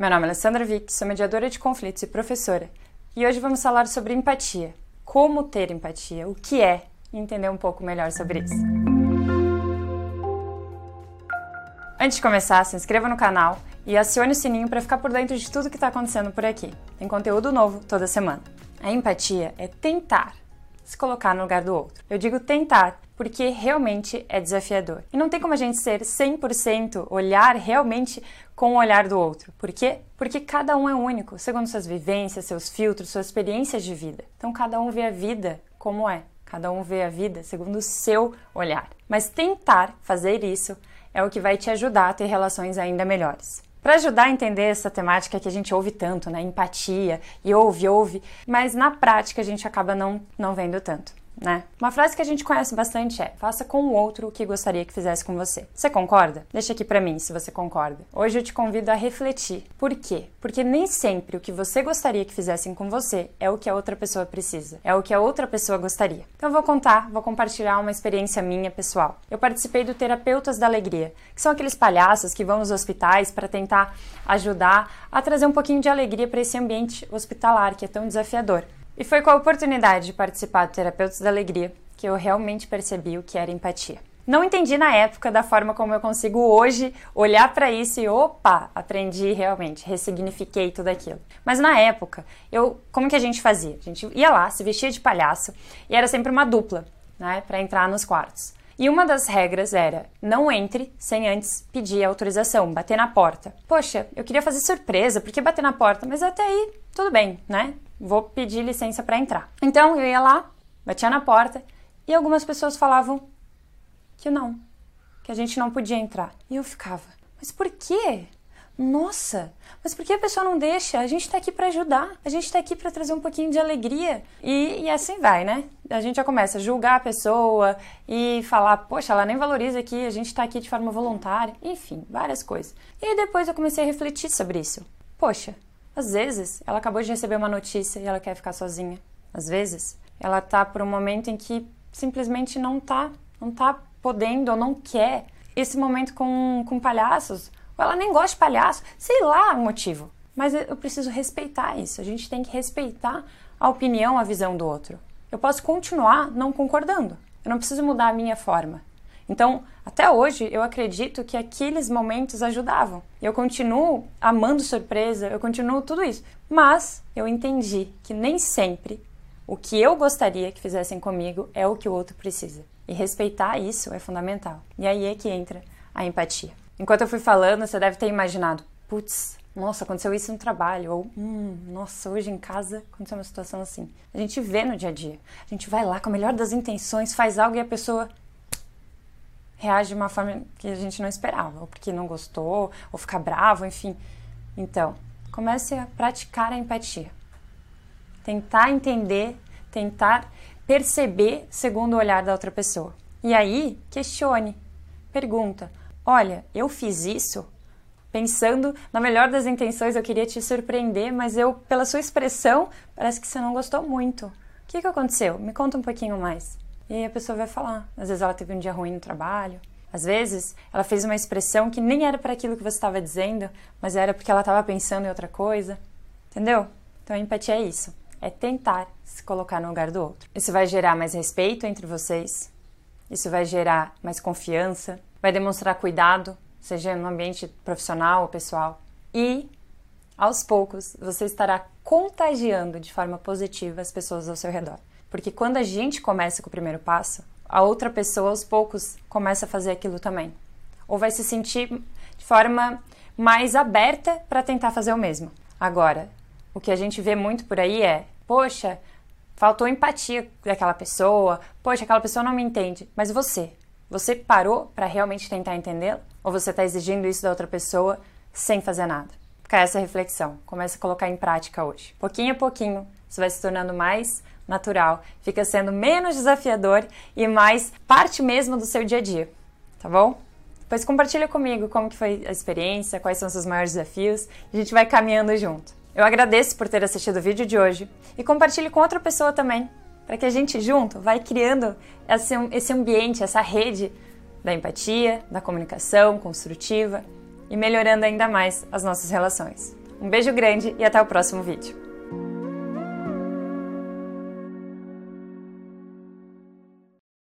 Meu nome é Alessandra Vick, sou mediadora de conflitos e professora. E hoje vamos falar sobre empatia. Como ter empatia, o que é, e entender um pouco melhor sobre isso. Antes de começar, se inscreva no canal e acione o sininho para ficar por dentro de tudo que está acontecendo por aqui. Tem conteúdo novo toda semana. A empatia é tentar se colocar no lugar do outro. Eu digo tentar porque realmente é desafiador. E não tem como a gente ser 100% olhar realmente com o olhar do outro. Por quê? Porque cada um é único, segundo suas vivências, seus filtros, suas experiências de vida. Então cada um vê a vida como é. Cada um vê a vida segundo o seu olhar. Mas tentar fazer isso é o que vai te ajudar a ter relações ainda melhores. Para ajudar a entender essa temática que a gente ouve tanto, né? Empatia, e ouve, ouve, mas na prática a gente acaba não, não vendo tanto né? Uma frase que a gente conhece bastante é: faça com o outro o que gostaria que fizesse com você. Você concorda? Deixa aqui para mim se você concorda. Hoje eu te convido a refletir. Por quê? Porque nem sempre o que você gostaria que fizessem com você é o que a outra pessoa precisa, é o que a outra pessoa gostaria. Então vou contar, vou compartilhar uma experiência minha pessoal. Eu participei do Terapeutas da Alegria, que são aqueles palhaços que vão nos hospitais para tentar ajudar a trazer um pouquinho de alegria para esse ambiente hospitalar que é tão desafiador. E foi com a oportunidade de participar do Terapeutas da Alegria que eu realmente percebi o que era empatia. Não entendi na época da forma como eu consigo hoje olhar para isso e opa, aprendi realmente, ressignifiquei tudo aquilo. Mas na época, eu, como que a gente fazia? A gente ia lá, se vestia de palhaço e era sempre uma dupla, né, para entrar nos quartos. E uma das regras era: não entre sem antes pedir autorização, bater na porta. Poxa, eu queria fazer surpresa, por que bater na porta? Mas até aí, tudo bem, né? Vou pedir licença para entrar. Então eu ia lá, batia na porta e algumas pessoas falavam que não, que a gente não podia entrar. E eu ficava, mas por quê? Nossa, mas por que a pessoa não deixa? A gente está aqui para ajudar, a gente está aqui para trazer um pouquinho de alegria. E, e, assim vai, né? A gente já começa a julgar a pessoa e falar, poxa, ela nem valoriza aqui, a gente está aqui de forma voluntária. Enfim, várias coisas. E depois eu comecei a refletir sobre isso. Poxa, às vezes, ela acabou de receber uma notícia e ela quer ficar sozinha. Às vezes, ela tá por um momento em que simplesmente não tá, não tá podendo ou não quer esse momento com, com palhaços. Ou ela nem gosta de palhaço, sei lá o motivo. Mas eu preciso respeitar isso. A gente tem que respeitar a opinião, a visão do outro. Eu posso continuar não concordando. Eu não preciso mudar a minha forma. Então, até hoje, eu acredito que aqueles momentos ajudavam. Eu continuo amando surpresa, eu continuo tudo isso. Mas eu entendi que nem sempre o que eu gostaria que fizessem comigo é o que o outro precisa. E respeitar isso é fundamental. E aí é que entra a empatia. Enquanto eu fui falando, você deve ter imaginado: putz, nossa, aconteceu isso no trabalho, ou hum, nossa, hoje em casa aconteceu uma situação assim. A gente vê no dia a dia. A gente vai lá com a melhor das intenções, faz algo e a pessoa reage de uma forma que a gente não esperava, ou porque não gostou, ou fica bravo, enfim. Então, comece a praticar a empatia. Tentar entender, tentar perceber segundo o olhar da outra pessoa. E aí, questione, pergunta: "Olha, eu fiz isso pensando na melhor das intenções, eu queria te surpreender, mas eu pela sua expressão, parece que você não gostou muito. O que que aconteceu? Me conta um pouquinho mais." E a pessoa vai falar. Às vezes ela teve um dia ruim no trabalho. Às vezes ela fez uma expressão que nem era para aquilo que você estava dizendo, mas era porque ela estava pensando em outra coisa. Entendeu? Então a empatia é isso. É tentar se colocar no lugar do outro. Isso vai gerar mais respeito entre vocês. Isso vai gerar mais confiança. Vai demonstrar cuidado, seja no ambiente profissional ou pessoal. E aos poucos você estará contagiando de forma positiva as pessoas ao seu redor. Porque quando a gente começa com o primeiro passo, a outra pessoa aos poucos começa a fazer aquilo também. Ou vai se sentir de forma mais aberta para tentar fazer o mesmo. Agora, o que a gente vê muito por aí é: poxa, faltou empatia daquela pessoa, poxa, aquela pessoa não me entende. Mas você, você parou para realmente tentar entendê-la? Ou você está exigindo isso da outra pessoa sem fazer nada? Fica essa reflexão. Comece a colocar em prática hoje. Pouquinho a pouquinho, você vai se tornando mais natural, fica sendo menos desafiador e mais parte mesmo do seu dia a dia, tá bom? Depois compartilha comigo como que foi a experiência, quais são os seus maiores desafios, a gente vai caminhando junto. Eu agradeço por ter assistido o vídeo de hoje e compartilhe com outra pessoa também, para que a gente junto vai criando esse ambiente, essa rede da empatia, da comunicação construtiva e melhorando ainda mais as nossas relações. Um beijo grande e até o próximo vídeo.